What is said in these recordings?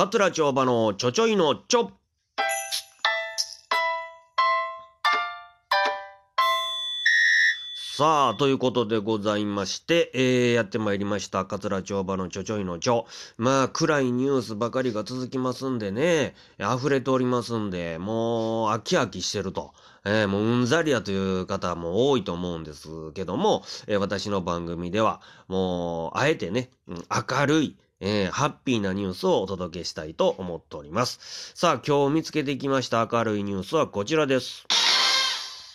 桂町場のちょちょいのちょ。さあ、ということでございまして、えー、やってまいりました。桂町場のちょちょいのちょ。まあ、暗いニュースばかりが続きますんでね、溢れておりますんで、もう、飽き飽きしてると。えー、もううんざりやという方も多いと思うんですけども、えー私の番組では、もう、あえてね、明るい、えーハッピーなニュースをお届けしたいと思っております。さあ、今日見つけてきました明るいニュースはこちらです。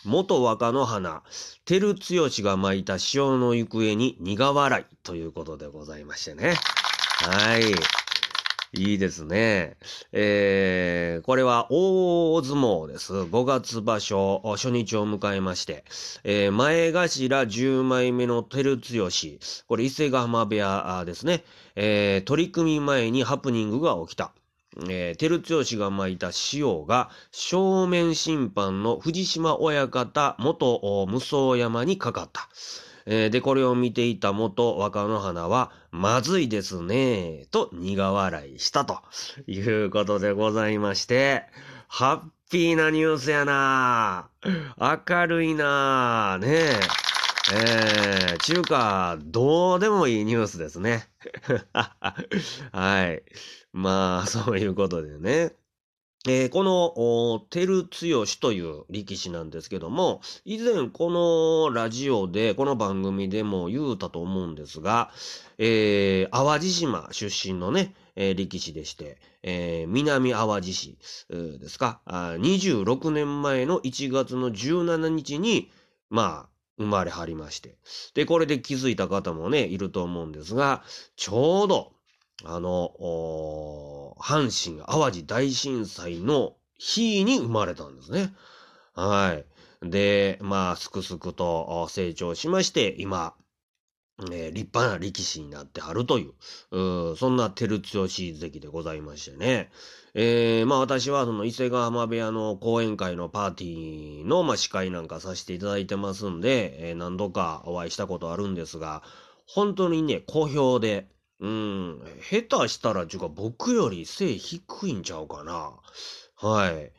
元若の花、照強が巻いた潮の行方に苦笑いということでございましてね。はい。いいですね。えー、これは大相撲です。5月場所初日を迎えまして、えー前頭10枚目の照強、これ伊勢ヶ浜部屋ですね。えー取り組み前にハプニングが起きた。えー、照強が巻いた塩が正面審判の藤島親方元無双山にかかった。えーで、これを見ていた元若野花は、まずいですね、と苦笑いしたということでございまして、ハッピーなニュースやな明るいなねえ。えー、中華、どうでもいいニュースですね。はい。まあ、そういうことでね。えーこの、照強という力士なんですけども、以前このラジオで、この番組でも言うたと思うんですが、えー淡路島出身のね、えー力士でして、えー南淡路市ですか？あ、26年前の1月の17日に、まあ、生まれはりまして。で、これで気づいた方もね、いると思うんですが、ちょうど、あの、阪神淡路大震災の日に生まれたんですね。はい。で、まあ、すくすくと成長しまして、今、えー立派な力士になってはるという、うそんな照強関でございましてね。えーまあ私はその伊勢ヶ浜部屋の講演会のパーティーの、まあ、司会なんかさせていただいてますんで、えー何度かお会いしたことあるんですが、本当にね、好評で、うん、下手したら、ちゅうか僕より背低いんちゃうかな。はい。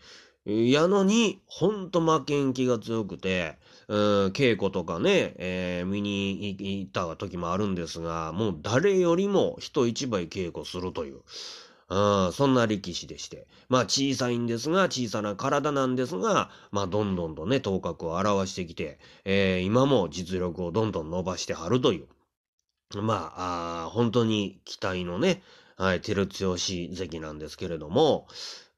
やのに、ほんと負けん気が強くて、うん、稽古とかね、えー見に行った時もあるんですが、もう誰よりも人一倍稽古するという。うん、そんな力士でして。まあ小さいんですが、小さな体なんですが、まあどんどんとね、頭角を現してきて、えー今も実力をどんどん伸ばしてはるという。まあ、あ本当に期待のね、はい、照強関なんですけれども、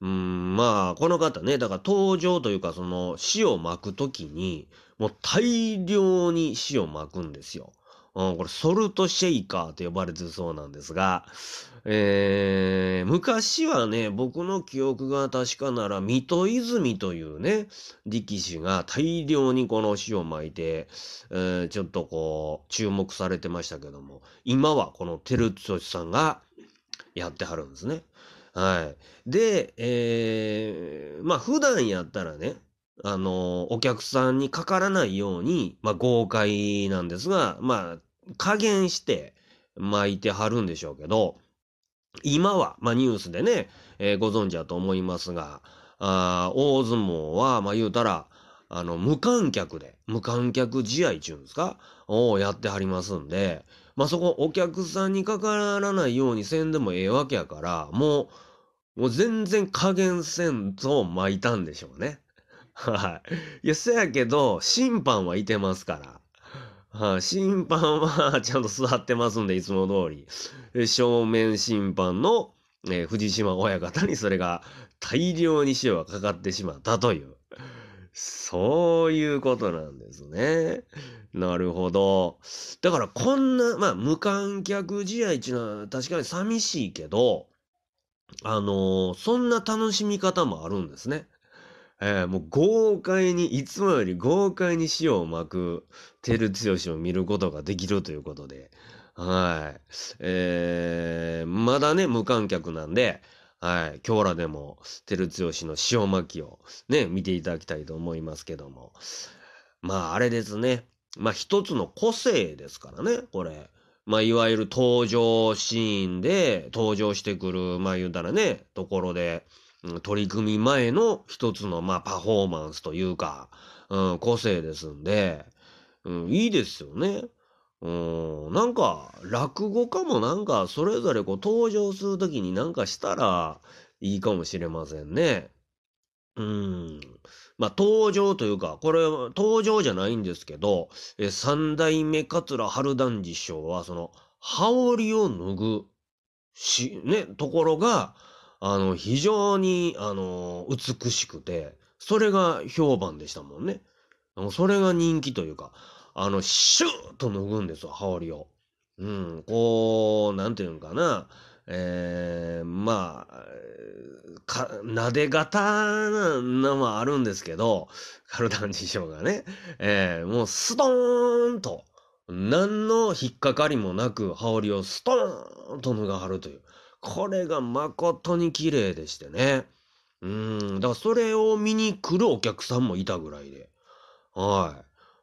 うん、まあ、この方ね、だから登場というか、その、死を巻くときに、もう大量に死を巻くんですよ。うん、これ、ソルトシェイカーと呼ばれてるそうなんですが、えー、昔はね、僕の記憶が確かなら、水戸泉というね、力士が大量にこの死を巻いて、えーちょっとこう、注目されてましたけども、今はこの照強さんがやってはるんですね。はい。で、えーまあ普段やったらね、あのお客さんにかからないように、まあ豪快なんですが、まあ加減して巻いてはるんでしょうけど、今は、まあニュースでね、えーご存知だと思いますが、あ大相撲は、まあ言うたら、あの、無観客で、無観客試合ちゅうんですかをやってはりますんで、まあそこお客さんにかからないようにせんでもええわけやから、もう、もう全然加減せんと巻いたんでしょうね。はい。いや、そやけど、審判はいてますから。はい、審判はちゃんと座ってますんで、いつも通り。正面審判の、えー藤島親方にそれが大量に塩がかかってしまったという。そういうことなんですね。なるほど。だからこんな、まあ無観客試合っていうのは確かに寂しいけど、あのーそんな楽しみ方もあるんですね。えーもう豪快に、いつもより豪快に塩を巻く照強を見ることができるということで、はい。えーまだね、無観客なんで、はい。今日らでも、照強の塩巻きをね、見ていただきたいと思いますけども。まあ、あれですね。まあ、一つの個性ですからね、これ。まあ、いわゆる登場シーンで登場してくる、まあ言うたらね、ところで、取り組み前の一つの、まあ、パフォーマンスというか、うん、個性ですんで、うん、いいですよね。うん、なんか、落語家もなんか、それぞれこう登場するときになんかしたらいいかもしれませんね。うん。まあ、登場というか、これ、登場じゃないんですけど、え三代目桂春団治師匠は、その、羽織を脱ぐ、し、ね、ところが、あの、非常に、あの、美しくて、それが評判でしたもんね。それが人気というか、あの、シューッと脱ぐんですよ、羽織を。うん、こう、なんていうのかな。えー、まあ、か、なで型なのもあるんですけど、カルダン師匠がね、えー、もうストーンと、何の引っかかりもなく、羽織をストーンと脱がはるという。これが誠に綺麗でしてね。うん、だからそれを見に来るお客さんもいたぐらいで。は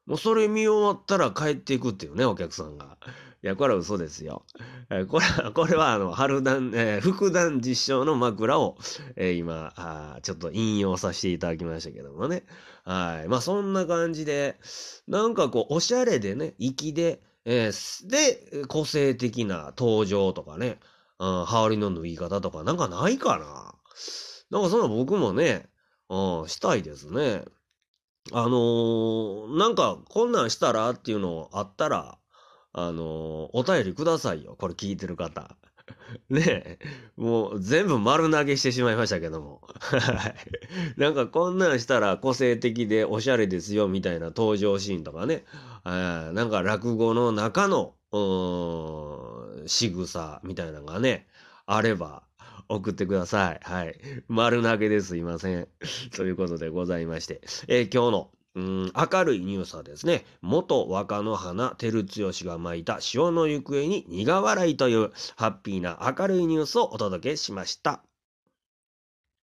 い。もうそれ見終わったら帰っていくっていうね、お客さんが。いや、これは嘘ですよ。えー、これは、これは、あの、春団、えー、副団実証の枕を、えー、今あ、ちょっと引用させていただきましたけどもね。はい。まあ、そんな感じで、なんかこう、おしゃれでね、粋で、えー、で、個性的な登場とかね、うん、羽織の脱ぎ方とかなんかないかな。なんかそんな僕もね、うん、したいですね。あのー、なんか、こんなんしたらっていうのあったら、あのー、お便りくださいよ。これ聞いてる方。ねえ。もう全部丸投げしてしまいましたけども。はい。なんかこんなんしたら個性的でおしゃれですよみたいな登場シーンとかね。なんか落語の中の、仕草みたいなのがね、あれば、送ってください。はい。丸投げですいません。ということでございまして、えー、今日のうん明るいニュースはですね、元若の花照強が巻いた潮の行方に苦笑いというハッピーな明るいニュースをお届けしました。